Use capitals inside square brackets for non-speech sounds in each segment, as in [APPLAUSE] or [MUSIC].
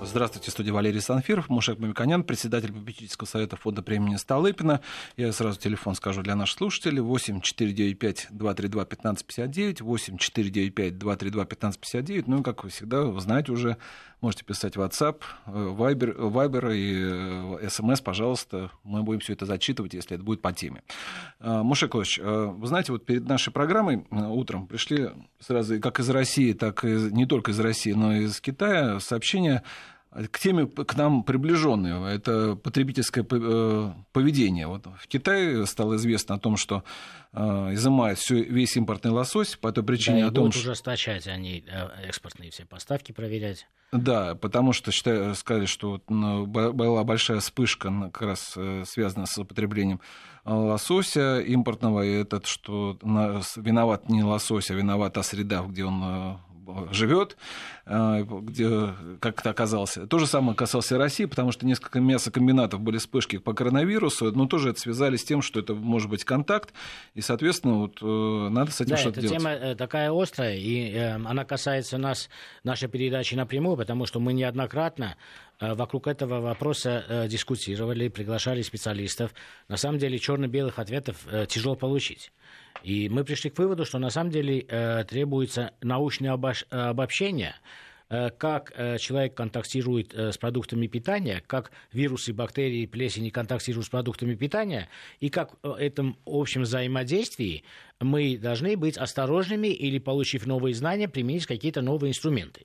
Здравствуйте, студия Валерий Санфиров, Мушек Мамиканян, председатель попечительского совета фонда премии Столыпина. Я сразу телефон скажу для наших слушателей. 8 495 232 1559, 8 495 232 1559. Ну и, как вы всегда, вы знаете уже, можете писать WhatsApp, Viber, Viber и SMS, пожалуйста. Мы будем все это зачитывать, если это будет по теме. Мушек Ильич, вы знаете, вот перед нашей программой утром пришли сразу как из России, так и не только из России, но и из Китая сообщения к теме к нам приближенные. Это потребительское э, поведение. Вот в Китае стало известно о том, что э, изымают всю, весь импортный лосось по той причине да, о том, будут что... ужесточать они э, экспортные все поставки проверять. Да, потому что считаю, сказали, что ну, была большая вспышка, как раз связанная с употреблением лосося импортного, и этот, что виноват не лосось, а виновата среда, где он живет, э, где, как это оказалось. То же самое касалось и России, потому что несколько мясокомбинатов были вспышки по коронавирусу, но тоже это связали с тем, что это может быть контакт, и, соответственно, вот, э, надо с этим да, что-то эта делать. тема э, такая острая, и э, она касается нас, нашей передачи напрямую, потому что мы неоднократно вокруг этого вопроса дискутировали, приглашали специалистов. На самом деле черно-белых ответов тяжело получить. И мы пришли к выводу, что на самом деле э, требуется научное обобщение, э, как э, человек контактирует с продуктами питания, как вирусы, бактерии, плесени контактируют с продуктами питания, и как в этом общем взаимодействии мы должны быть осторожными или, получив новые знания, применить какие-то новые инструменты.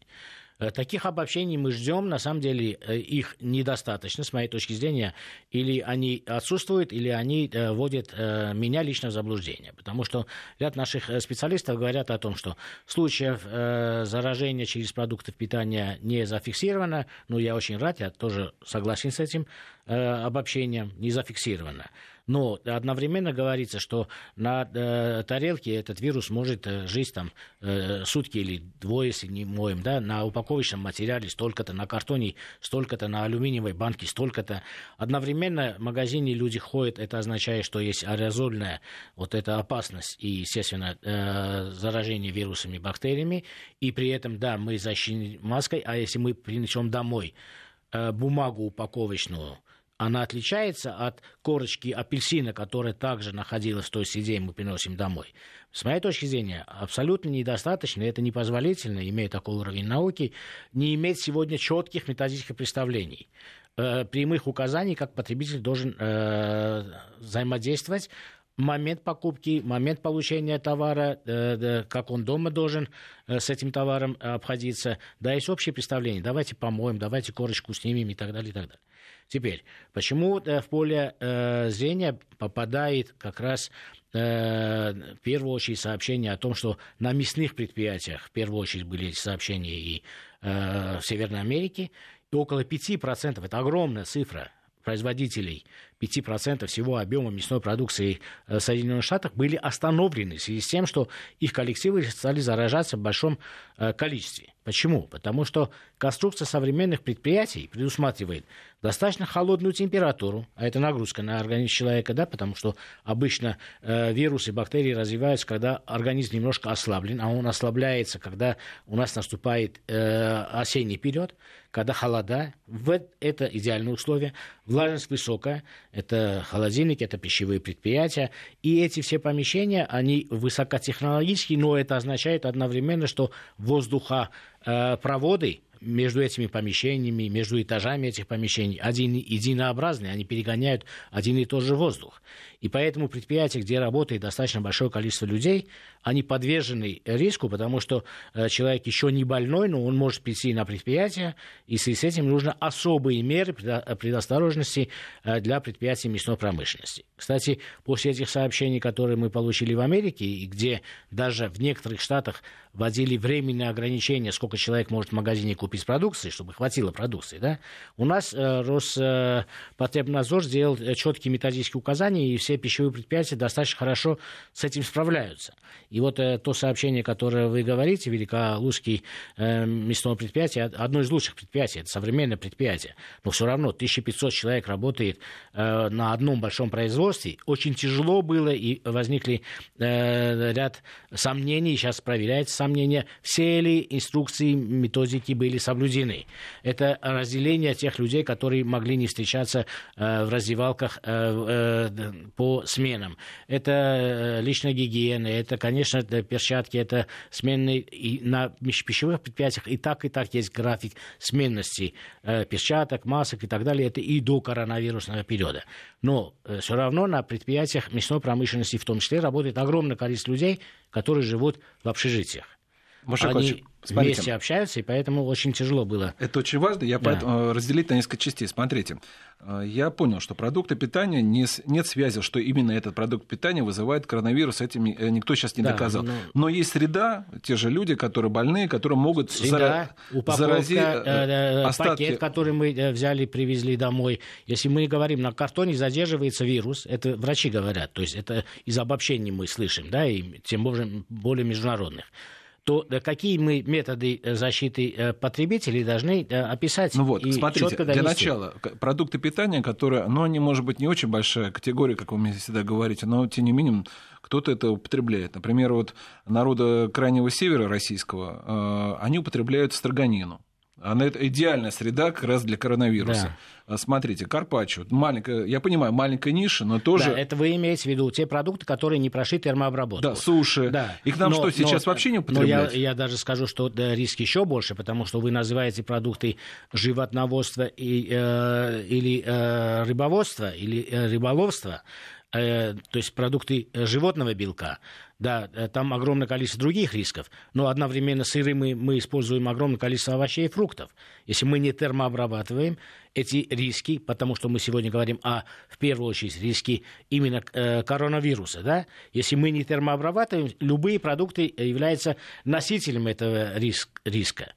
Э, таких обобщений мы ждем, на самом деле э, их недостаточно, с моей точки зрения, или они отсутствуют, или они э, вводят меня лично в заблуждение. Потому что ряд наших специалистов говорят о том, что случаев заражения через продукты питания не зафиксировано, но я очень рад, я тоже согласен с этим обобщением, не зафиксировано но одновременно говорится, что на э, тарелке этот вирус может э, жить там э, сутки или двое, если не моем, да, на упаковочном материале столько-то, на картоне столько-то, на алюминиевой банке столько-то. Одновременно в магазине люди ходят, это означает, что есть аэрозольная вот эта опасность и, естественно, э, заражение вирусами, бактериями, и при этом, да, мы защитим маской, а если мы принесем домой э, бумагу упаковочную, она отличается от корочки апельсина, которая также находилась в той среде, и мы приносим домой. С моей точки зрения, абсолютно недостаточно, это непозволительно, имея такой уровень науки, не иметь сегодня четких методических представлений э, прямых указаний, как потребитель должен э, взаимодействовать момент покупки, момент получения товара, э, как он дома должен с этим товаром обходиться. Да, есть общее представление. Давайте помоем, давайте корочку снимем и так далее, и так далее. Теперь, почему э, в поле э, зрения попадает как раз э, в первую очередь сообщение о том, что на мясных предприятиях в первую очередь были сообщения и в Северной Америке, и около 5%, это огромная цифра, производителей 5% всего объема мясной продукции в Соединенных Штатах были остановлены в связи с тем, что их коллективы стали заражаться в большом количестве. Почему? Потому что конструкция современных предприятий предусматривает достаточно холодную температуру, а это нагрузка на организм человека, да, потому что обычно э, вирусы, бактерии развиваются, когда организм немножко ослаблен, а он ослабляется, когда у нас наступает э, осенний период, когда холода, в это идеальные условия, влажность высокая, это холодильники, это пищевые предприятия, и эти все помещения, они высокотехнологические, но это означает одновременно, что воздуха Э, проводы между этими помещениями, между этажами этих помещений один единообразные, они перегоняют один и тот же воздух. И поэтому предприятия, где работает достаточно большое количество людей, они подвержены риску, потому что э, человек еще не больной, но он может прийти на предприятие, и с этим нужно особые меры предосторожности э, для предприятий мясной промышленности. Кстати, после этих сообщений, которые мы получили в Америке, и где даже в некоторых штатах вводили временные ограничения, сколько человек может в магазине купить продукции, чтобы хватило продукции, да, у нас э, Роспотребнадзор сделал четкие методические указания, и все пищевые предприятия достаточно хорошо с этим справляются. И вот э, то сообщение, которое вы говорите, Великолузский э, мясное предприятие, одно из лучших предприятий, это современное предприятие, но все равно 1500 человек работает э, на одном большом производстве. Очень тяжело было, и возникли э, ряд сомнений, сейчас проверяется сомнения, все ли инструкции, методики были соблюдены. Это разделение тех людей, которые могли не встречаться в раздевалках по сменам. Это личная гигиена, это, конечно, перчатки, это сменные и на пищевых предприятиях и так, и так есть график сменности перчаток, масок и так далее. Это и до коронавирусного периода. Но все равно на предприятиях мясной промышленности в том числе работает огромное количество людей, которые живут в общежитиях. Маша Они Смотрите. вместе общаются, и поэтому очень тяжело было. Это очень важно. Я да. поэтому э, разделить на несколько частей. Смотрите, э, я понял, что продукты питания не, нет связи, что именно этот продукт питания вызывает коронавирус. Этим э, никто сейчас не да, доказал. Но... но есть среда, те же люди, которые больные, которые могут среда, зара... заразить э, остатки. Пакет, который мы взяли, привезли домой. Если мы говорим, на картоне задерживается вирус, это врачи говорят, то есть это из обобщений мы слышим, да, и тем более международных то э, какие мы методы э, защиты э, потребителей должны описать ну вот, и смотрите. Для начала, продукты питания, которые, ну, они, может быть, не очень большая категория, как вы мне всегда говорите, но, тем не менее, кто-то это употребляет. Например, вот народа Крайнего Севера российского, они употребляют строганину. Она это идеальная среда как раз для коронавируса. Да. Смотрите, карпаччо, маленькая, я понимаю, маленькая ниша, но тоже... Да, это вы имеете в виду те продукты, которые не прошли термообработку. Да, суши. Да. Их нам но, что, сейчас но, вообще не употреблять? Но я, я даже скажу, что да, риск еще больше, потому что вы называете продукты животноводства и, э, или э, рыбоводства, или э, рыболовства, э, то есть продукты э, животного белка, да, э, там огромное количество других рисков, но одновременно сыры мы, мы используем огромное количество овощей и фруктов. Если мы не термообрабатываем эти риски, потому что мы сегодня говорим о, в первую очередь, риски именно э, коронавируса, да, если мы не термообрабатываем, любые продукты являются носителем этого риск, риска.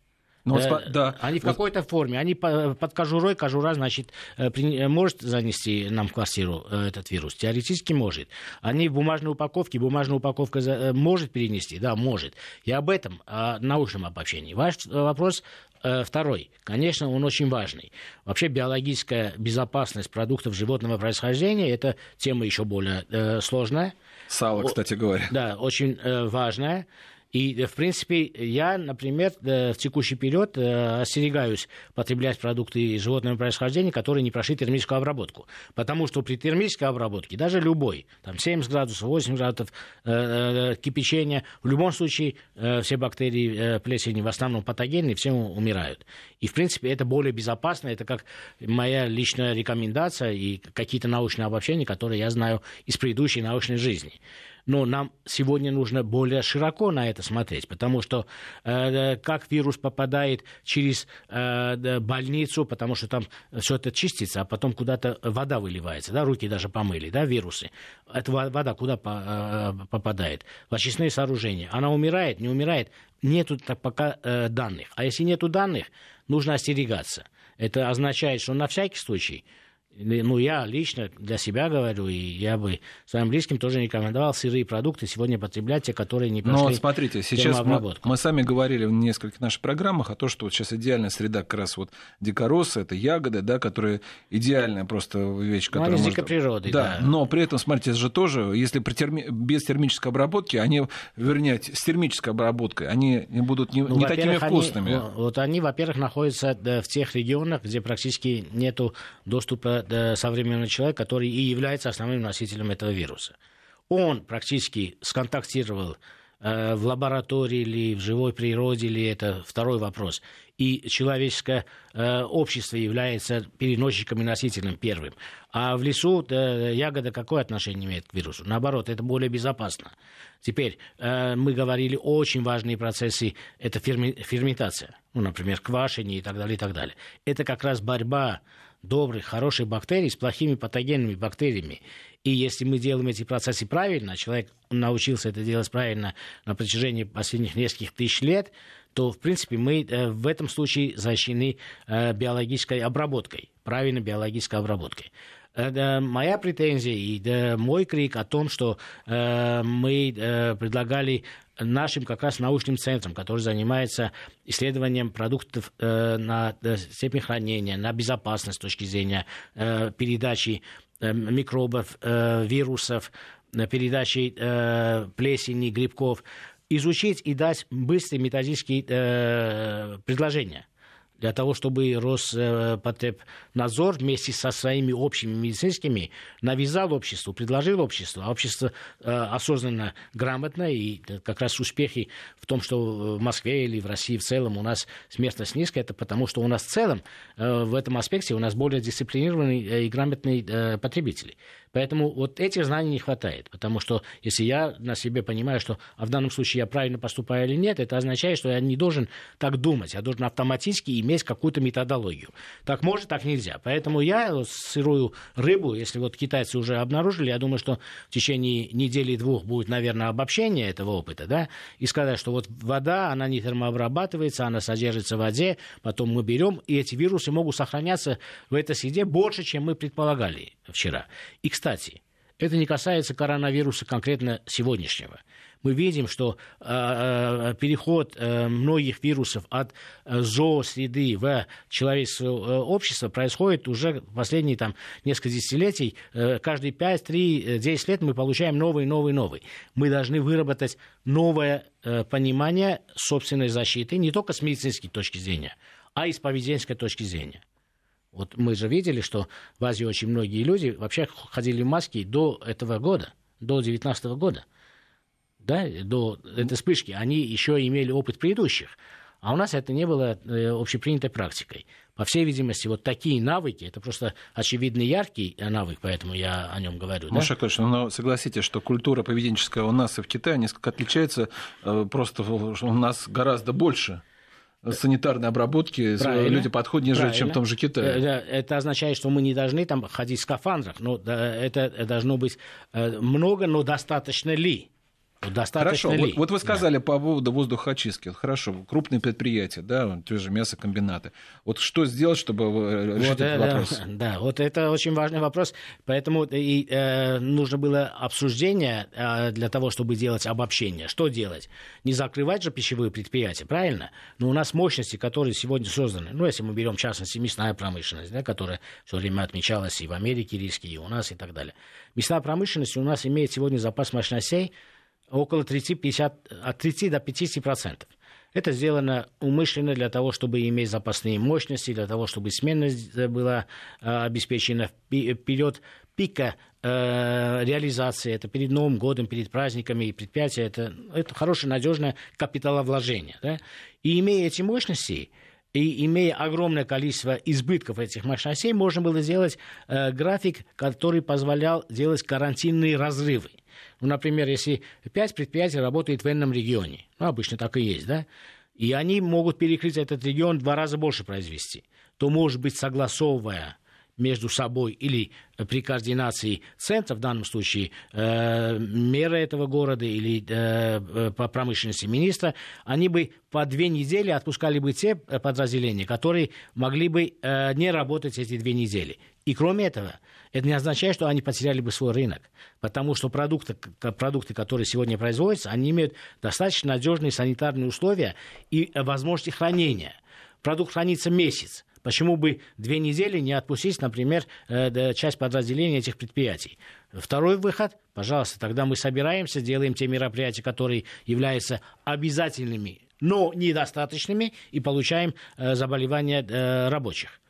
Но, да, да. Они в какой-то форме, они под кожурой, кожура, значит, э, э, может занести нам в квартиру э, этот вирус, теоретически может. Они в бумажной упаковке, бумажная упаковка может перенести, да, может. И об этом, о научном обобщении. Ваш вопрос Второй, конечно, он очень важный. Вообще биологическая безопасность продуктов животного происхождения – это тема еще более э, сложная. Сало, кстати говоря. Да, очень э, важная. И, в принципе, я, например, э, в текущий период э, остерегаюсь потреблять продукты животного происхождения, которые не прошли термическую обработку. Потому что при термической обработке, даже любой, там 70 градусов, 80 градусов э, кипячения, в любом случае все бактерии плесени в основном патогенные, все умирают. И, в принципе, это более безопасно, это как моя личная рекомендация и какие-то научные обобщения, которые я знаю из предыдущей научной жизни но нам сегодня нужно более широко на это смотреть, потому что э, как вирус попадает через э, больницу, потому что там все это чистится, а потом куда-то вода выливается, да, руки даже помыли, да, вирусы. Эта вода куда э, попадает? В очистные сооружения. Она умирает, не умирает? Нету пока э, данных. А если нету данных, нужно остерегаться. Это означает, что на всякий случай ну, я лично для себя говорю, и я бы своим близким тоже рекомендовал сырые продукты сегодня потреблять, те, которые не прошли Но смотрите, сейчас мы, мы сами говорили в нескольких наших программах о том, что вот сейчас идеальная среда как раз вот дикоросы, это ягоды, да, которые идеальная просто вещь, которая ну, они может... природы, да, да. Но при этом, смотрите, это же тоже, если при терми... без термической обработки, они, вернее, с термической обработкой, они будут не, ну, не такими вкусными. Они, вот они, во-первых, находятся в тех регионах, где практически нету доступа современный человек, который и является основным носителем этого вируса. Он практически сконтактировал э, в лаборатории или в живой природе, или это второй вопрос. И человеческое э, общество является переносчиком и носителем первым. А в лесу э, ягода какое отношение имеет к вирусу? Наоборот, это более безопасно. Теперь э, мы говорили очень важные процессы, это ферментация, ну, например, квашение и так далее, и так далее. Это как раз борьба добрых, хороших бактерий с плохими патогенными бактериями. И если мы делаем эти процессы правильно, человек научился это делать правильно на протяжении последних нескольких тысяч лет, то, в принципе, мы э, в этом случае защищены э, биологической обработкой, правильной биологической обработкой. Это моя претензия и мой крик о том, что э, мы э, предлагали нашим как раз научным центрам, который занимается исследованием продуктов э, на э, степень хранения, на безопасность с точки зрения э, передачи э, микробов, э, вирусов, э, передачи э, плесени, грибков, изучить и дать быстрые методические э, предложения для того, чтобы Роспотребнадзор вместе со своими общими медицинскими навязал обществу, предложил обществу, а общество э, осознанно, грамотно, и как раз успехи в том, что в Москве или в России в целом у нас смертность низкая, это потому, что у нас в целом э, в этом аспекте у нас более дисциплинированные и грамотные э, потребители. Поэтому вот этих знаний не хватает. Потому что если я на себе понимаю, что а в данном случае я правильно поступаю или нет, это означает, что я не должен так думать. Я должен автоматически иметь какую-то методологию. Так может, так нельзя. Поэтому я сырую рыбу, если вот китайцы уже обнаружили, я думаю, что в течение недели-двух будет, наверное, обобщение этого опыта, да, и сказать, что вот вода, она не термообрабатывается, она содержится в воде, потом мы берем, и эти вирусы могут сохраняться в этой среде больше, чем мы предполагали вчера. И, кстати, кстати, это не касается коронавируса конкретно сегодняшнего. Мы видим, что э, переход э, многих вирусов от э, зоосреды в человеческое э, общество происходит уже последние там, несколько десятилетий. Э, каждые 5, 3, 10 лет мы получаем новый, новый, новый. Мы должны выработать новое э, понимание собственной защиты, не только с медицинской точки зрения, а и с поведенческой точки зрения. Вот мы же видели, что в Азии очень многие люди вообще ходили в маске до этого года, до 2019 года. Да, до этой вспышки. Они еще имели опыт предыдущих. А у нас это не было э, общепринятой практикой. По всей видимости, вот такие навыки, это просто очевидно яркий навык, поэтому я о нем говорю. Маша да? Конечно, но согласитесь, что культура поведенческая у нас и в Китае несколько отличается, э, просто у нас гораздо больше санитарной обработки Правильно. люди подходят, нежели Правильно. чем в том же Китае. Э, это означает, что мы не должны там ходить в скафандрах. Но это должно быть э, много, но достаточно ли? Достаточно Хорошо, ли? Вот, вот вы сказали да. по поводу воздухоочистки. Хорошо, крупные предприятия, да, те же мясокомбинаты. Вот что сделать, чтобы решить вот, этот вопрос? [LAUGHS] Да, вот это очень важный вопрос. Поэтому и, э, нужно было обсуждение э, для того, чтобы делать обобщение. Что делать? Не закрывать же пищевые предприятия, правильно? Но у нас мощности, которые сегодня созданы, ну, если мы берем, в частности, мясная промышленность, да, которая все время отмечалась и в Америке риски, и у нас, и так далее. Мясная промышленность у нас имеет сегодня запас мощностей, около 30-50, от 30 до 50 процентов. Это сделано умышленно для того, чтобы иметь запасные мощности, для того, чтобы сменность была э, обеспечена вперед пика э, реализации. Это перед Новым годом, перед праздниками и предприятия. Это, это хорошее, надежное капиталовложение. Да? И имея эти мощности, и имея огромное количество избытков этих мощностей, можно было сделать э, график, который позволял делать карантинные разрывы. Ну, например, если пять предприятий работает в военном регионе, ну, обычно так и есть, да, и они могут перекрыть этот регион два раза больше произвести, то, может быть, согласовывая между собой или при координации центра, в данном случае э, мэра этого города или э, э, по промышленности министра, они бы по две недели отпускали бы те подразделения, которые могли бы э, не работать эти две недели. И кроме этого, это не означает, что они потеряли бы свой рынок, потому что продукты, продукты которые сегодня производятся, они имеют достаточно надежные санитарные условия и возможности хранения. Продукт хранится месяц. Почему бы две недели не отпустить, например, э, часть подразделений этих предприятий? Второй выход, пожалуйста, тогда мы собираемся, делаем те мероприятия, которые являются обязательными, но недостаточными, и получаем э, заболевания э, рабочих.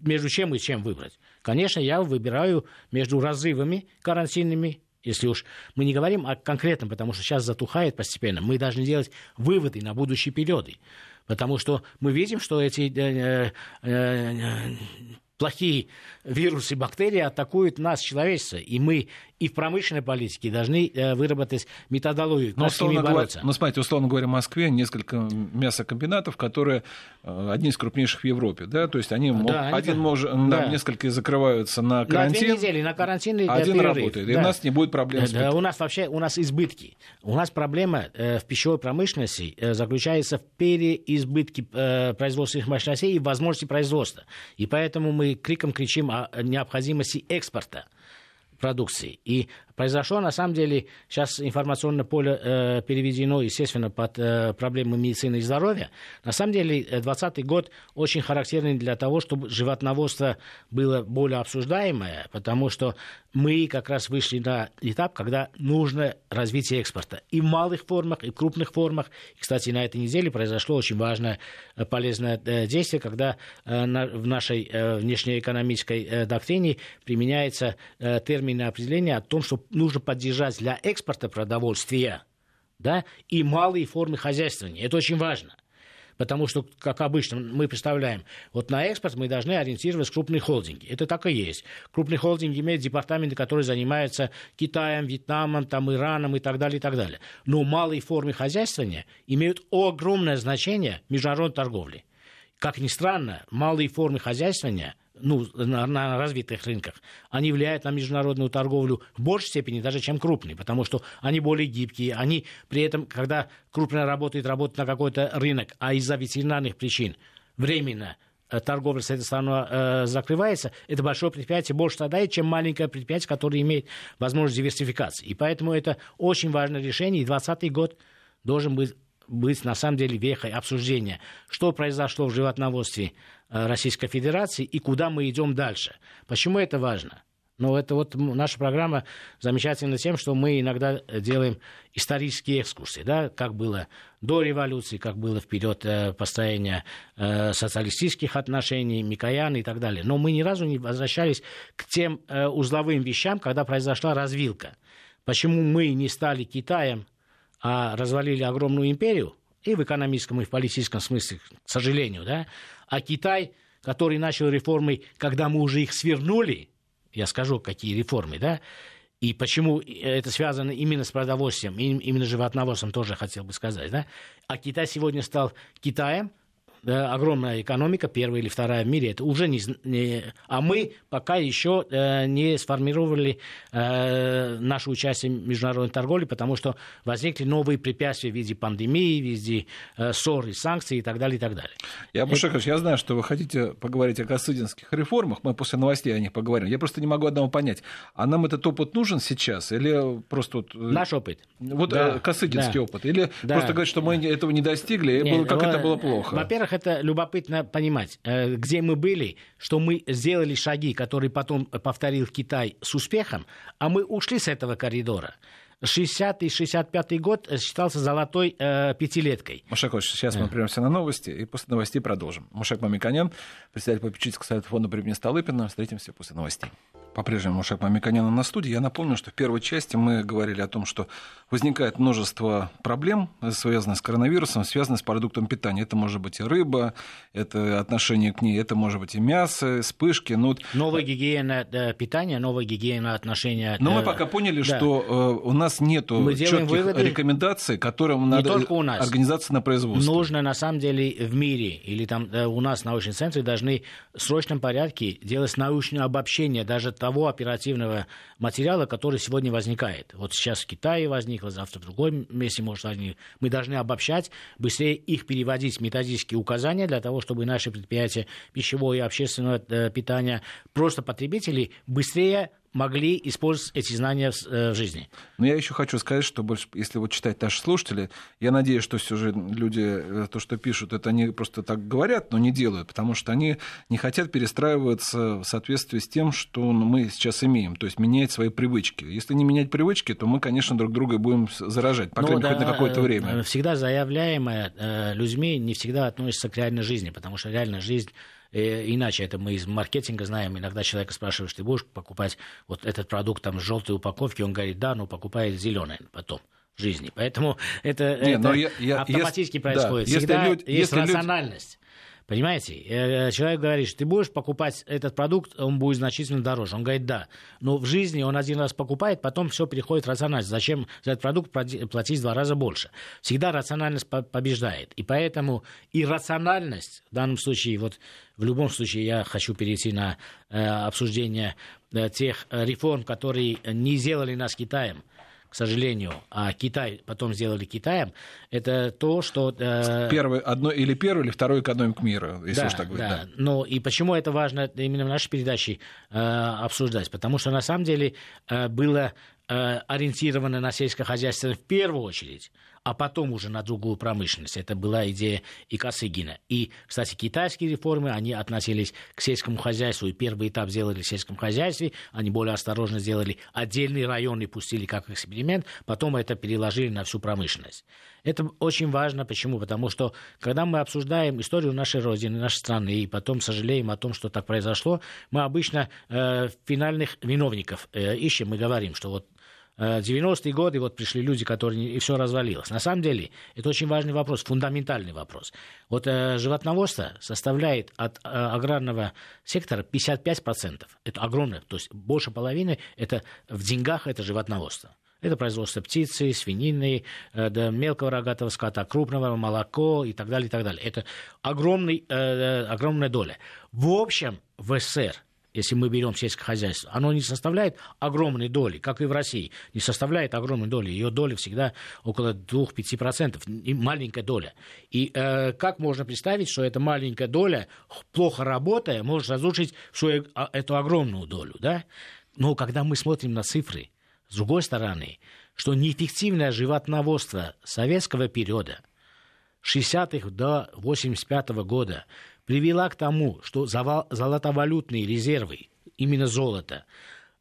Между чем и чем выбрать? Конечно, я выбираю между разрывами карантинными если уж мы не говорим о конкретном, потому что сейчас затухает постепенно, мы должны делать выводы на будущие периоды. Потому что мы видим, что эти э, э, э, плохие вирусы, бактерии атакуют нас, человечество. И мы и в промышленной политике должны э, выработать методологию, но, условно говоря, бороться. Ну, смотрите, условно говоря, в Москве несколько мясокомбинатов, которые э, одни из крупнейших в Европе, да, то есть они, да, один они... может, да. несколько закрываются на карантин. На две недели, на карантин и Один перерыв. работает, да. и у нас не будет проблем с да, У нас вообще, у нас избытки. У нас проблема э, в пищевой промышленности э, заключается в переизбытке э, производственных мощностей и возможности производства. И поэтому мы криком кричим о необходимости экспорта продукции. И произошло, на самом деле, сейчас информационное поле э, переведено, естественно, под э, проблемы медицины и здоровья. На самом деле, 2020 год очень характерный для того, чтобы животноводство было более обсуждаемое, потому что мы как раз вышли на этап, когда нужно развитие экспорта. И в малых формах, и в крупных формах. И, кстати, на этой неделе произошло очень важное э, полезное э, действие, когда э, в нашей внешнеэкономической доктрине применяется термин определения о том, что нужно поддержать для экспорта продовольствия да, и малые формы хозяйствования. Это очень важно. Потому что, как обычно, мы представляем, вот на экспорт мы должны ориентироваться крупные холдинги. Это так и есть. Крупный холдинг имеет департаменты, которые занимаются Китаем, Вьетнамом, там, Ираном и так далее, и так далее. Но малые формы хозяйствования имеют огромное значение в международной торговле. Как ни странно, малые формы хозяйствования ну, на, на развитых рынках, они влияют на международную торговлю в большей степени даже, чем крупные, потому что они более гибкие, они при этом, когда крупная работает, работает на какой-то рынок, а из-за ветеринарных причин временно э, торговля с этой страной э, закрывается, это большое предприятие больше страдает, чем маленькое предприятие, которое имеет возможность диверсификации. И поэтому это очень важное решение, и 2020 год должен быть быть на самом деле вехой обсуждения, что произошло в животноводстве э, Российской Федерации и куда мы идем дальше. Почему это важно? Но это вот наша программа замечательна тем, что мы иногда делаем исторические экскурсии, да, как было до революции, как было вперед э, построения э, социалистических отношений, Микоян и так далее. Но мы ни разу не возвращались к тем узловым вещам, когда произошла развилка. Почему мы не стали Китаем, а развалили огромную империю, и в экономическом, и в политическом смысле, к сожалению, да, а Китай, который начал реформы, когда мы уже их свернули, я скажу, какие реформы, да, и почему это связано именно с продовольствием, именно животноводством тоже хотел бы сказать, да, а Китай сегодня стал Китаем – да, огромная экономика, первая или вторая в мире, это уже не... не а мы пока еще э, не сформировали э, наше участие в международной торговле, потому что возникли новые препятствия в виде пандемии, в виде э, ссор и санкций и так далее, и так далее. Я, Бушекович, я знаю, что вы хотите поговорить о косыдинских реформах, мы после новостей о них поговорим. Я просто не могу одного понять, а нам этот опыт нужен сейчас или просто... Вот, э, Наш опыт. Вот да, э, косыдинский да. опыт. Или да. просто говорить, что мы этого не достигли, и как это было плохо. Во-первых, во-первых, это любопытно понимать, э, где мы были, что мы сделали шаги, которые потом повторил Китай с успехом, а мы ушли с этого коридора. 60-й, 65-й год считался золотой э, пятилеткой. Мушакович, сейчас мы прервемся на новости, и после новостей продолжим. Мушак Мамиканян, председатель попечительского совета фонда премии Столыпина. Встретимся после новостей. По-прежнему Мушек Мамиканян на студии. Я напомню, что в первой части мы говорили о том, что возникает множество проблем, связанных с коронавирусом, связанных с продуктом питания. Это может быть и рыба, это отношение к ней, это может быть и мясо, вспышки. Ну, новая гигиена питания, новая гигиена отношения. Но мы пока поняли, да. что э, у нас нет четких выводы, рекомендаций, которым надо у нас. организация на производство. Нужно на самом деле в мире или там э, у нас в научном центре должны в срочном порядке делать научное обобщение даже того оперативного материала, который сегодня возникает. Вот сейчас в Китае возникло, завтра в другом месте может возникнуть. Мы должны обобщать, быстрее их переводить методические указания для того, чтобы наши предприятия пищевого и общественного э, питания, просто потребители быстрее могли использовать эти знания в, э, жизни. Но я еще хочу сказать, что больше, если вот читать наши слушатели, я надеюсь, что все же люди э, то, что пишут, это они просто так говорят, но не делают, потому что они не хотят перестраиваться в соответствии с тем, что мы сейчас имеем, то есть менять свои привычки. Если не менять привычки, то мы, конечно, друг друга будем заражать, по крайней мере, хоть на какое-то время. Э, всегда заявляемое людьми не всегда относится к реальной жизни, потому что реальная жизнь иначе это мы из маркетинга знаем. Иногда человека спрашиваешь, ты будешь покупать вот этот продукт там с желтой упаковки? Он говорит, да, но покупает зеленый потом жизни. Поэтому это, Не, это я, я, автоматически если, происходит. Да, Всегда люди, есть рациональность. Понимаете? Э, человек говорит, что ты будешь покупать этот продукт, он будет значительно дороже. Он говорит, да. Но в жизни он один раз покупает, потом все переходит в рациональность. Зачем за этот продукт платить в два раза больше? Всегда рациональность побеждает. И поэтому и рациональность, в данном случае, вот в любом случае я хочу перейти на э, обсуждение э, тех реформ, которые не сделали нас Китаем к сожалению, а Китай потом сделали Китаем, это то, что... Э... Первый, одно, или первый, или второй экономик мира, если да, уж так говорить. Да. Да. Но и почему это важно именно в нашей передаче э, обсуждать? Потому что на самом деле э, было э, ориентировано на сельское хозяйство в первую очередь а потом уже на другую промышленность. Это была идея и Косыгина. И, кстати, китайские реформы, они относились к сельскому хозяйству, и первый этап сделали в сельском хозяйстве, они более осторожно сделали отдельный район и пустили как эксперимент, потом это переложили на всю промышленность. Это очень важно. Почему? Потому что, когда мы обсуждаем историю нашей Родины, нашей страны, и потом сожалеем о том, что так произошло, мы обычно э, финальных виновников э, ищем и говорим, что вот 90-е э, годы вот пришли люди, которые... И все развалилось. На самом деле, это очень важный вопрос, фундаментальный вопрос. Вот э, животноводство составляет от э, аграрного сектора 55%. Это огромное. То есть больше половины это в деньгах это животноводство. Это производство птицы, свинины, э, да, мелкого рогатого скота, крупного молоко и так далее, и так далее. Это огромный, э, э огромная доля. В общем, в СССР если мы берем сельское хозяйство, оно не составляет огромной доли, как и в России, не составляет огромной доли. Ее доля всегда около 2-5%, маленькая доля. И э, как можно представить, что эта маленькая доля, плохо работая, может разрушить свою, а, эту огромную долю, да? Но когда мы смотрим на цифры, с другой стороны, что неэффективное животноводство советского периода, 60-х до 85 -го года, привела к тому, что золотовалютные резервы, именно золото,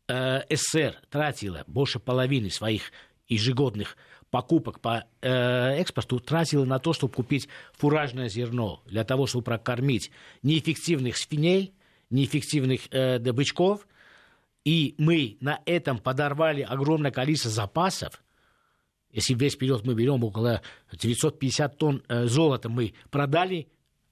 э, СССР тратила больше половины своих ежегодных покупок по э, экспорту тратила на то, чтобы купить фуражное зерно, для того, чтобы прокормить неэффективных свиней, неэффективных э, бычков, и мы на этом подорвали огромное количество запасов, если весь период мы берем около 950 тонн э, золота, мы продали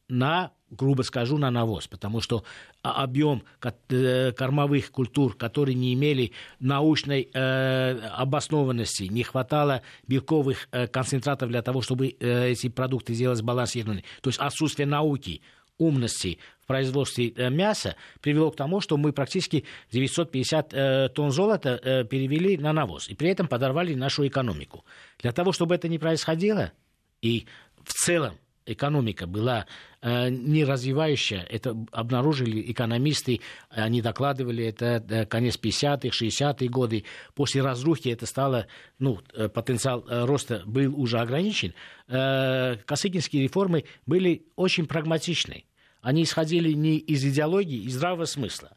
на грубо скажу, на навоз, потому что объем э, кормовых культур, которые не имели научной э, обоснованности, не хватало белковых э, концентратов для того, чтобы эти продукты сделать сбалансированными. То есть отсутствие науки, умности в производстве мяса привело к тому, что мы практически 950 э, тонн золота перевели на навоз, и при этом подорвали нашу экономику. Для того, чтобы это не происходило, и в целом экономика была э, не развивающая. Это обнаружили экономисты, они докладывали это конец 50-х, 60-е годы. После разрухи это стало, ну, э, потенциал э, роста был уже ограничен. Косыгинские реформы были очень прагматичны. Они исходили не из идеологии, из здравого смысла.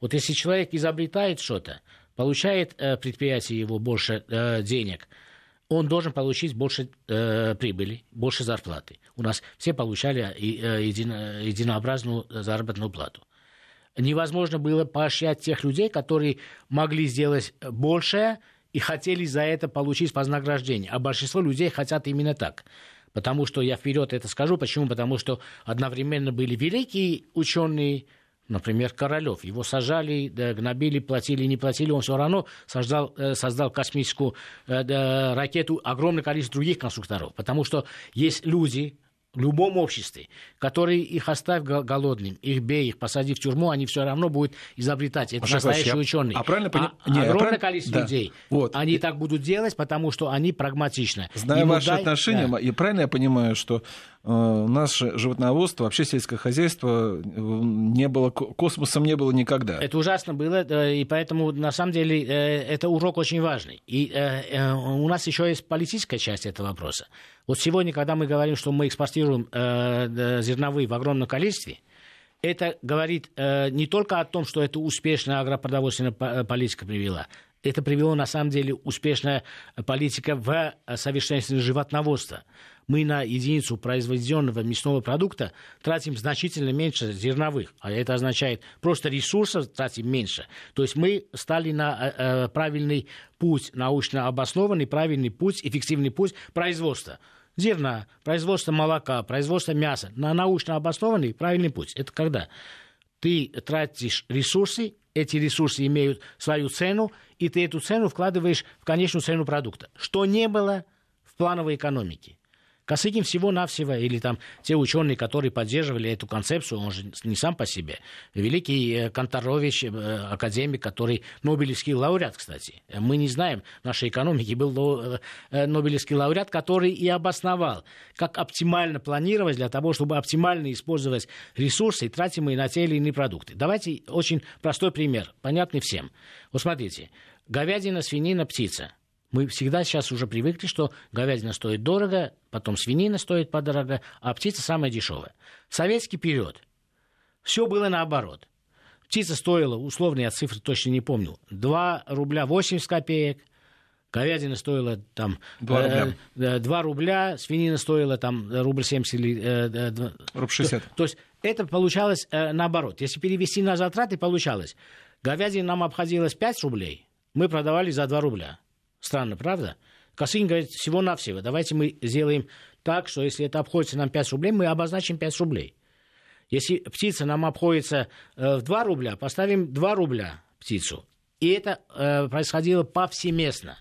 Вот если человек изобретает что-то, получает предприятие его больше денег – он должен получить больше э, прибыли, больше зарплаты. У нас все получали э, едино, единообразную заработную плату. Невозможно было поощрять тех людей, которые могли сделать больше и хотели за это получить вознаграждение. А большинство людей хотят именно так. Потому что я вперед это скажу. Почему? Потому что одновременно были великие ученые, Например, Королев. Его сажали, гнобили, платили, не платили. Он все равно создал, э, создал космическую э, ракету огромное количество других конструкторов. Потому что есть люди, любом обществе, которые их оставь голодным, их бей, их посади в тюрьму, они все равно будут изобретать. Это Маша настоящие я... ученые. А правильно пони... а, не, огромное прав... количество да. людей. Вот. Они и... так будут делать, потому что они прагматичны. Ему ваши дай... отношения, да. и правильно я понимаю, что э, наше животноводство, вообще сельское хозяйство э, не было, космосом не было никогда. Это ужасно было, и поэтому, на самом деле, э, это урок очень важный. И э, у нас еще есть политическая часть этого вопроса. Вот сегодня, когда мы говорим, что мы экспортируем э, зерновые в огромном количестве, это говорит э, не только о том, что это успешная агропродовольственная э, политика привела, это привело на самом деле успешная политика в совершенствовании животноводства. Мы на единицу произведенного мясного продукта тратим значительно меньше зерновых, а это означает просто ресурсов тратим меньше. То есть мы стали на э, э правильный путь, научно обоснованный правильный путь, эффективный путь производства зерна, производство молока, производство мяса на научно обоснованный правильный путь. Это когда ты тратишь ресурсы, эти ресурсы имеют свою цену, и ты эту цену вкладываешь в конечную цену продукта, что не было в плановой экономике. Косыгин всего-навсего, или там те ученые, которые поддерживали эту концепцию, он же не сам по себе. Великий э, Конторович, э, академик, который Нобелевский лауреат, кстати. Мы не знаем, в нашей экономике был э, Нобелевский лауреат, который и обосновал, как оптимально планировать для того, чтобы оптимально использовать ресурсы, тратимые на те или иные продукты. Давайте очень простой пример, понятный всем. Вот смотрите, говядина, свинина, птица – мы всегда сейчас уже привыкли, что говядина стоит дорого, потом свинина стоит подорого, а птица самая дешевая. В советский период все было наоборот. Птица стоила, условно, я цифры точно не помню, 2 рубля 80 копеек, говядина стоила там 2 рубля, э, 2 рубля свинина стоила там рубль 70 или... Э, рубль 60. То, то есть это получалось э, наоборот. Если перевести на затраты, получалось. Говядина нам обходилась 5 рублей, мы продавали за 2 рубля. Странно, правда? Косыгин говорит, всего-навсего, давайте мы сделаем так, что если это обходится нам 5 рублей, мы обозначим 5 рублей. Если птица нам обходится э, в 2 рубля, поставим 2 рубля птицу. И это э, происходило повсеместно.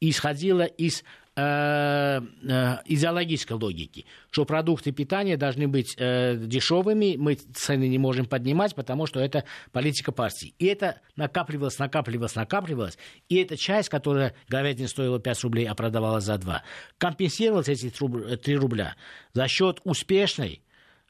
Исходило из идеологической логики, что продукты питания должны быть э, дешевыми, мы цены не можем поднимать, потому что это политика партии. И это накапливалось, накапливалось, накапливалось. И эта часть, которая говядина стоила 5 рублей, а продавалась за 2, компенсировалась эти 3 рубля за счет успешной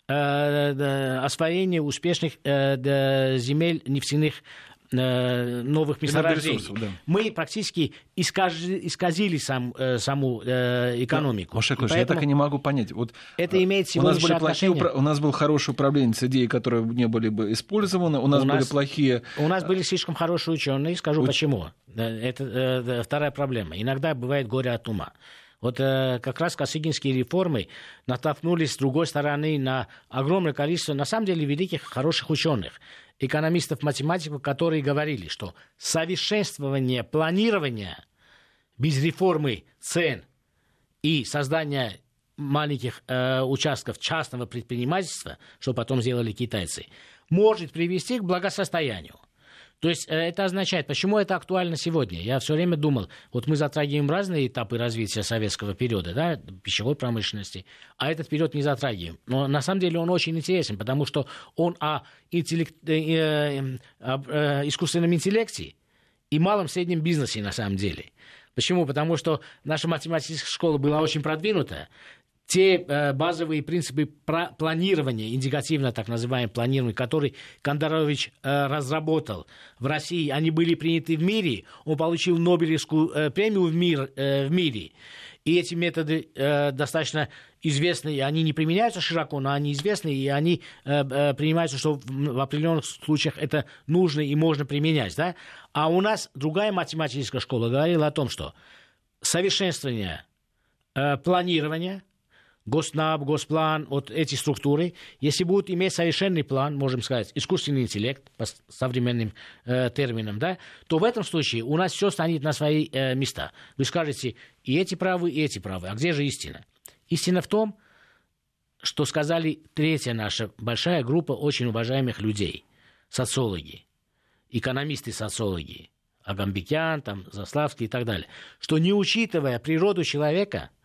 э, освоения успешных э, земель нефтяных Э, новых месторождений. Да. Мы практически искажи, исказили сам, э, саму э, экономику. Маша Клыш, я так и не могу понять. Вот, это имеет у нас, были плохие, у нас был хороший управленец идеи, которые не были бы использованы, у нас у были нас, плохие... У нас были слишком хорошие ученые, скажу вот. почему. Это э, вторая проблема. Иногда бывает горе от ума. Вот э, как раз косыгинские реформы натолкнулись с другой стороны на огромное количество, на самом деле, великих, хороших ученых экономистов, математиков, которые говорили, что совершенствование планирования без реформы цен и создания маленьких э, участков частного предпринимательства, что потом сделали китайцы, может привести к благосостоянию. То есть э, это означает, почему это актуально сегодня? Я все время думал, вот мы затрагиваем разные этапы развития советского периода, да, пищевой промышленности, а этот период не затрагиваем. Но на самом деле он очень интересен, потому что он о интеллект, э, э, э, искусственном интеллекте и малом среднем бизнесе на самом деле. Почему? Потому что наша математическая школа была очень продвинутая те э, базовые принципы планирования, индикативно так называемое планирование, который Кондарович э, разработал в России, они были приняты в мире, он получил Нобелевскую э, премию в, мир, в мире. И эти методы достаточно известны, и они не применяются широко, но они известны, и они принимаются, что в определенных случаях это нужно и можно применять. Да? А у нас другая математическая школа говорила о том, что совершенствование планирования – Госнаб, Госплан, вот эти структуры, если будут иметь совершенный план, можем сказать, искусственный интеллект, по современным э, терминам, да, то в этом случае у нас все станет на свои э, места. Вы скажете, и эти правы, и эти правы. А где же истина? Истина в том, что сказали третья наша большая группа очень уважаемых людей, социологи, экономисты-социологи, Агамбекян, там, Заславский и так далее, что не учитывая природу человека –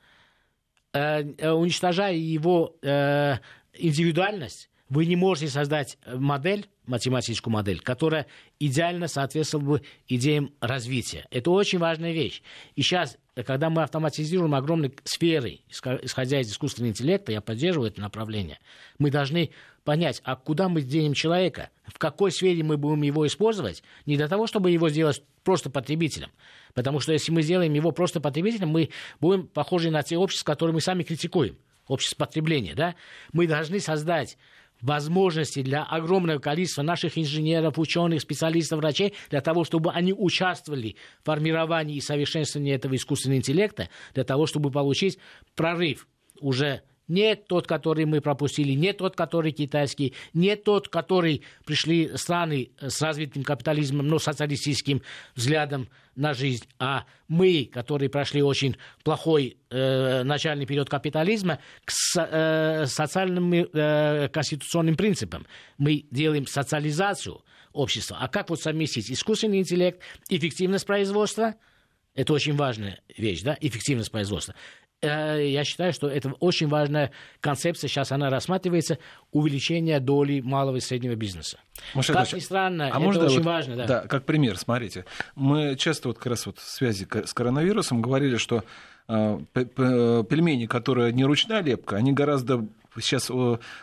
уничтожая его э, индивидуальность, вы не можете создать модель, математическую модель, которая идеально соответствовала бы идеям развития. Это очень важная вещь. И сейчас, когда мы автоматизируем огромные сферы, исходя из искусственного интеллекта, я поддерживаю это направление, мы должны понять, а куда мы денем человека, в какой сфере мы будем его использовать, не для того, чтобы его сделать просто потребителем, Потому что если мы сделаем его просто потребителем, мы будем похожи на те общества, которые мы сами критикуем. Общество потребления, да? Мы должны создать возможности для огромного количества наших инженеров, ученых, специалистов, врачей, для того, чтобы они участвовали в формировании и совершенствовании этого искусственного интеллекта, для того, чтобы получить прорыв уже не тот, который мы пропустили, не тот, который китайский, не тот, который пришли страны с развитым капитализмом, но социалистическим взглядом на жизнь, а мы, которые прошли очень плохой э, начальный период капитализма, к э, социальным э, конституционным принципам. Мы делаем социализацию общества. А как вот совместить искусственный интеллект, эффективность производства, это очень важная вещь, да, эффективность производства, я считаю, что это очень важная концепция, сейчас она рассматривается, увеличение доли малого и среднего бизнеса. Может, как ни странно, а это можно очень вот, важно. Да. да, как пример, смотрите. Мы часто вот как раз вот в связи с коронавирусом говорили, что э, пельмени, которые не ручная лепка, они гораздо сейчас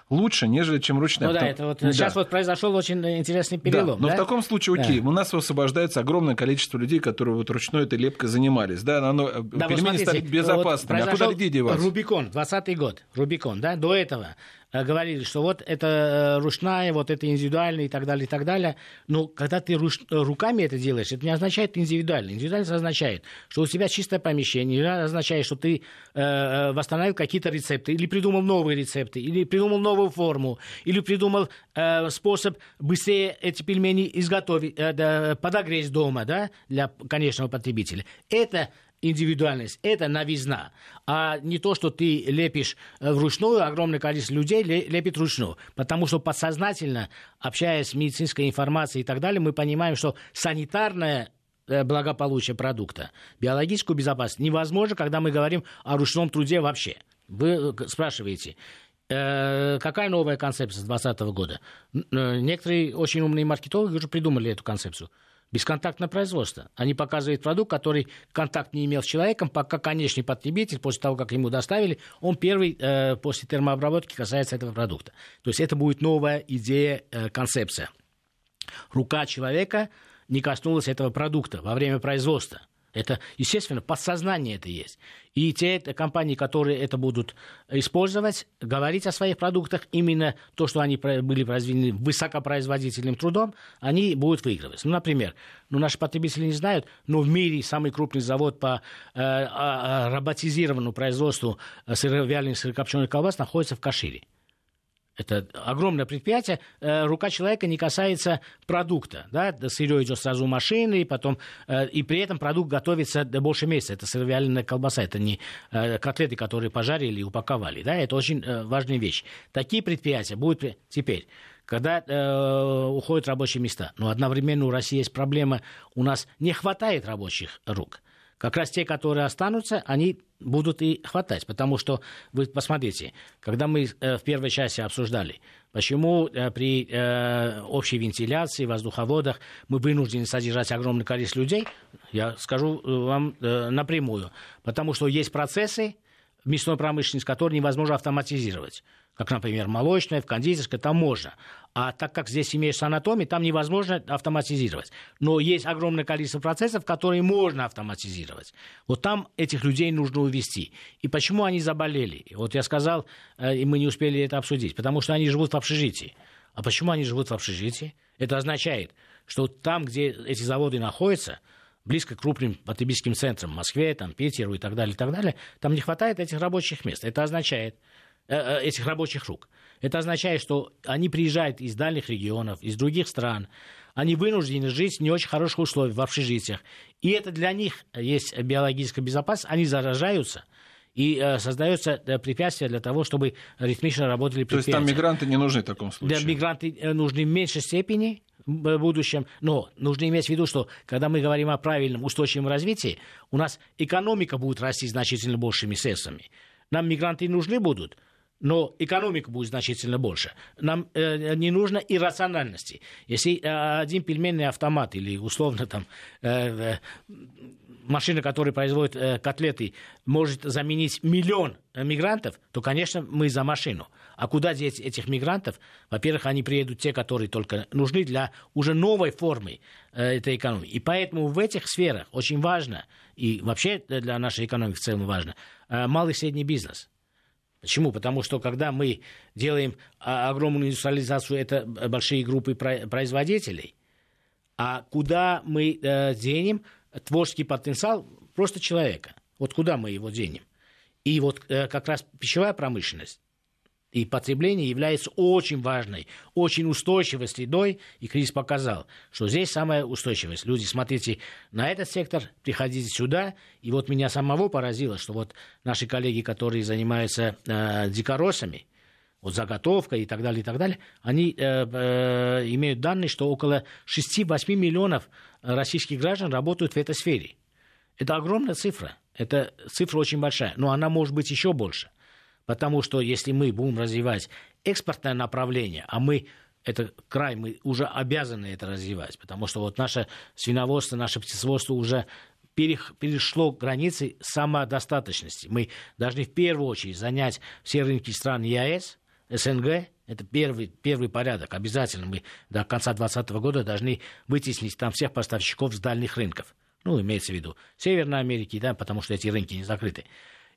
лучше, нежели чем ручная. Ну да, это вот да. сейчас вот произошел очень интересный перелом. Да, но да? в таком случае, окей, да. у нас освобождается огромное количество людей, которые вот ручной этой лепкой занимались. Да, оно, э, да, пельмени смотрите, стали безопасными. Вот а куда людей деваться? Рубикон, 20 год, Рубикон, да, до этого Э, говорили, что вот это э, ручная, вот это индивидуальная и так далее, и так далее. Но когда ты руш... руками это делаешь, это не означает индивидуально. Индивидуально означает, что у тебя чистое помещение, означает, что ты э, восстановил какие-то рецепты, или придумал новые рецепты, или придумал новую форму, или придумал э, способ быстрее эти пельмени изготовить, э, подогреть дома, да, для конечного потребителя. Это индивидуальность, это новизна, а не то, что ты лепишь э, вручную, огромное количество людей лепит вручную. Потому что подсознательно, общаясь с медицинской информацией и так далее, мы понимаем, что санитарное э, благополучие продукта, биологическую безопасность невозможно, когда мы говорим о ручном труде вообще. Вы э, спрашиваете, какая новая концепция с 2020 года? Некоторые очень умные маркетологи уже придумали эту концепцию – Бесконтактное производство. Они показывают продукт, который контакт не имел с человеком, пока конечный потребитель, после того, как ему доставили, он первый э, после термообработки касается этого продукта. То есть это будет новая идея, э, концепция. Рука человека не коснулась этого продукта во время производства. Это, естественно, подсознание это есть. И те компании, которые это будут использовать, говорить о своих продуктах, именно то, что они были произведены высокопроизводительным трудом, они будут выигрывать. Ну, например, ну, наши потребители не знают, но в мире самый крупный завод по э, а, а, роботизированному производству сыровяленых сырокопченых колбас находится в Кашире. Это огромное предприятие. Э, рука человека не касается продукта. Да? Сырье идет сразу машины, и, потом, э, и при этом продукт готовится больше месяца. Это сыровяленая колбаса, это не э, котлеты, которые пожарили и упаковали. Да? Это очень важная вещь. Такие предприятия будут теперь когда уходят рабочие места. Но одновременно у России есть проблема, у нас не хватает рабочих рук как раз те, которые останутся, они будут и хватать. Потому что, вы посмотрите, когда мы э, в первой части обсуждали, почему э, при э, общей вентиляции, воздуховодах мы вынуждены содержать огромное количество людей, я скажу вам напрямую. Потому что есть процессы мясной промышленности, которые невозможно автоматизировать как, например, молочная, в кондитерской, там можно. А так как здесь имеешь анатомию, там невозможно автоматизировать. Но есть огромное количество процессов, которые можно автоматизировать. Вот там этих людей нужно увести. И почему они заболели? Вот я сказал, э, и мы не успели это обсудить, потому что они живут в общежитии. А почему они живут в общежитии? Это означает, что там, где эти заводы находятся, близко к крупным потребительским центрам, Москве, там, Питеру и так далее, и так далее, там не хватает этих рабочих мест. Это означает, Э, э, этих рабочих рук. Это означает, что они приезжают из дальних регионов, из других стран. Они вынуждены жить в не очень хороших условиях, в общежитиях. И это для них есть биологическая безопасность. Они заражаются. И э, создается э, препятствие для того, чтобы ритмично работали предприятия. То есть там мигранты не нужны в таком случае? Да, мигранты э, нужны в меньшей степени, в будущем. Но нужно иметь в виду, что когда мы говорим о правильном устойчивом развитии, у нас экономика будет расти значительно большими средствами. Нам мигранты нужны будут – но экономика будет значительно больше. Нам э, не нужно иррациональности. Если э, один пельменный автомат или условно там э, э, машина, которая производит э, котлеты, может заменить миллион мигрантов, то, конечно, мы за машину. А куда деть этих мигрантов? Во-первых, они приедут те, которые только нужны для уже новой формы э, этой экономики. И поэтому в этих сферах очень важно, и вообще для нашей экономики в целом важно, э, малый и средний бизнес – Почему? Потому что когда мы делаем а, огромную индустриализацию, это большие группы производителей, а куда мы э, денем творческий потенциал просто человека? Вот куда мы его денем? И вот э, как раз пищевая промышленность и потребление является очень важной, очень устойчивой средой, и кризис показал, что здесь самая устойчивость. Люди, смотрите на этот сектор, приходите сюда, и вот меня самого поразило, что вот наши коллеги, которые занимаются э, дикоросами, вот заготовка и так далее, и так далее, они э, э, имеют данные, что около 6-8 миллионов российских граждан работают в этой сфере. Это огромная цифра. Это цифра очень большая, но она может быть еще больше. Потому что если мы будем развивать экспортное направление, а мы это край, мы уже обязаны это развивать, потому что вот наше свиноводство, наше птицеводство уже перешло границы самодостаточности. Мы должны в первую очередь занять все рынки стран ЕАЭС, СНГ, это первый, первый порядок. Обязательно мы до конца 2020 года должны вытеснить там всех поставщиков с дальних рынков. Ну, имеется в виду Северной Америки, да, потому что эти рынки не закрыты.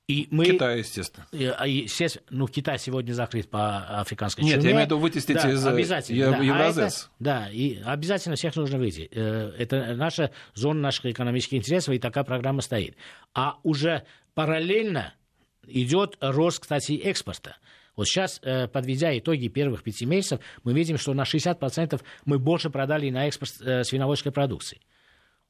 И мы, Китай, естественно. А, естественно. Ну, Китай сегодня закрыт по африканской Нет, чуме. я имею в виду вытеснить да, из обязательно, да. Евразес. А да, и обязательно всех нужно выйти. Э, это наша зона наших экономических интересов, и такая программа стоит. А уже параллельно идет рост, кстати, экспорта. Вот сейчас, э, подведя итоги первых пяти месяцев, мы видим, что на 60% мы больше продали на экспорт э, свиноводческой продукции.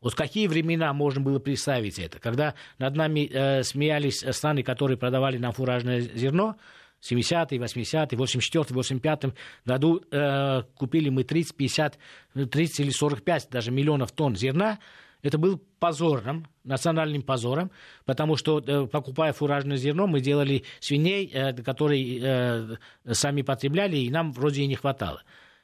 Вот какие времена можно было представить это? Когда над нами э, смеялись страны, которые продавали нам фуражное зерно, 70-е, 80-е, 84-е, 85 году э, купили мы 30, 50, 30 или 45 даже миллионов тонн зерна. Это был позорным, национальным позором, потому что, э, покупая фуражное зерно, мы делали свиней, э, которые э, сами потребляли, и нам вроде и не хватало.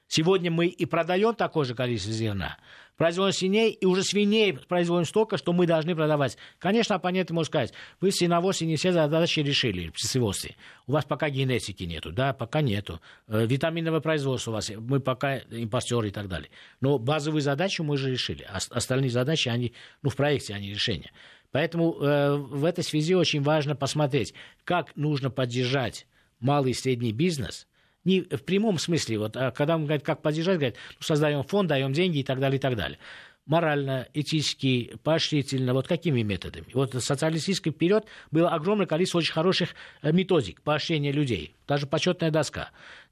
Сегодня мы и продаем такое же количество зерна, производим свиней, и уже свиней производим столько, что мы должны продавать. Конечно, оппоненты могут сказать, вы в свиноводстве не все задачи решили, в птицеводстве. У вас пока генетики нету, да, пока нету. Э, витаминного производства у вас, мы пока импостеры и так далее. Но базовые задачи мы же решили. Остальные задачи, они, ну, в проекте, они решения. Поэтому э, в этой связи очень важно посмотреть, как нужно поддержать малый и средний бизнес – не в прямом смысле, вот, а когда он говорит, как поддержать, говорит, ну, создаем фонд, даем деньги и так далее, и так далее. Морально, этически, поощрительно, вот какими методами. Вот социалистический период было огромное количество очень хороших э, методик поощрения людей, даже почетная доска,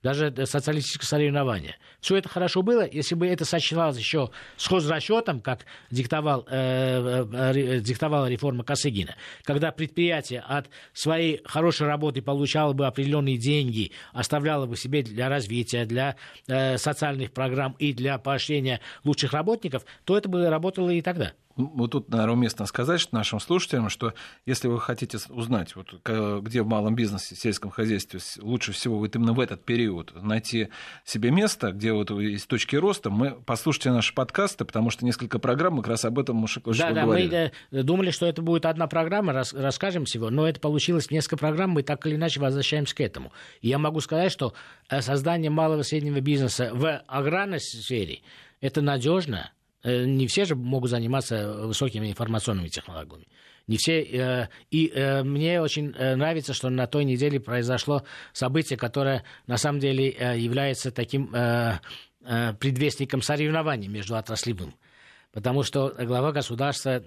даже социалистическое соревнование. Все это хорошо было, если бы это сочеталось еще с хозрасчетом, как диктовал, э, э, диктовала реформа Косыгина, когда предприятие от своей хорошей работы получало бы определенные деньги, оставляло бы себе для развития, для э, социальных программ и для поощрения лучших работников, то это бы работало и тогда. Вот тут, наверное, уместно сказать что нашим слушателям, что если вы хотите узнать, вот, где в малом бизнесе, в сельском хозяйстве лучше всего вот именно в этот период найти себе место, где вот есть точки роста, мы послушайте наши подкасты, потому что несколько программ как раз об этом Мушек Да, да, говорили. мы думали, что это будет одна программа, рас, расскажем всего, но это получилось несколько программ, мы так или иначе возвращаемся к этому. И я могу сказать, что э, создание малого и среднего бизнеса в аграрной сфере – это надежно, Э, не все же могут заниматься высокими информационными технологиями. Не все. Э, и э, мне очень нравится, что на той неделе произошло событие, которое на самом деле является таким предвестником соревнований между отраслевым. Потому что глава государства,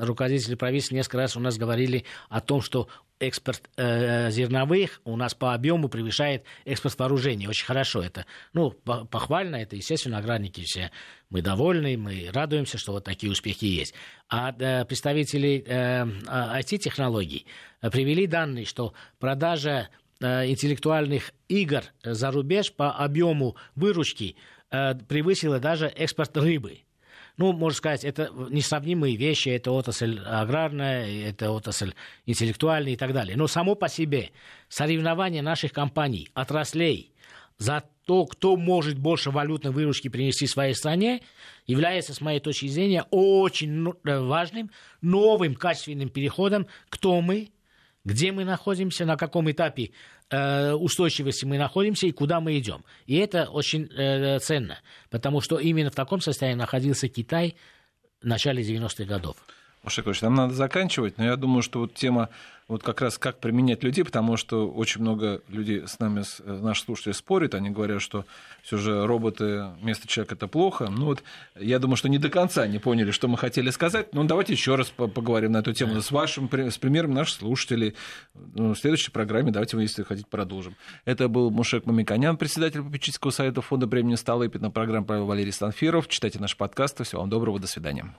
руководители правительства несколько раз у нас говорили о том, что экспорт э, зерновых у нас по объему превышает экспорт вооружений. Очень хорошо это. Ну, похвально это, естественно, аграрники все. Мы довольны, мы радуемся, что вот такие успехи есть. А э, представители э, IT-технологий а, привели данные, что продажа э, интеллектуальных игр за рубеж по объему выручки э, превысила даже экспорт рыбы ну, можно сказать, это несравнимые вещи, это отрасль аграрная, это отрасль интеллектуальная и так далее. Но само по себе соревнование наших компаний, отраслей за то, кто может больше валютной выручки принести своей стране, является, с моей точки зрения, очень э, важным новым качественным переходом, кто мы, где мы находимся, на каком этапе э, устойчивости мы находимся и куда мы идем. И это очень э, ценно, потому что именно в таком состоянии находился Китай в начале 90-х годов. Машикович, нам надо заканчивать, но я думаю, что вот тема вот как раз как применять людей, потому что очень много людей с нами, э, наши слушатели спорят, они говорят, что все же роботы вместо человека это плохо. Ну вот я думаю, что не до конца не поняли, что мы хотели сказать. Ну давайте еще раз поговорим на эту тему с вашим, с примером наших слушателей. Ну, в следующей программе давайте мы, если хотите, продолжим. Это был Мушек Мамиканян, председатель попечительского совета фонда премии Столыпина. Программа правил Валерий Станфиров. Читайте наши подкасты. Всего вам доброго. До свидания.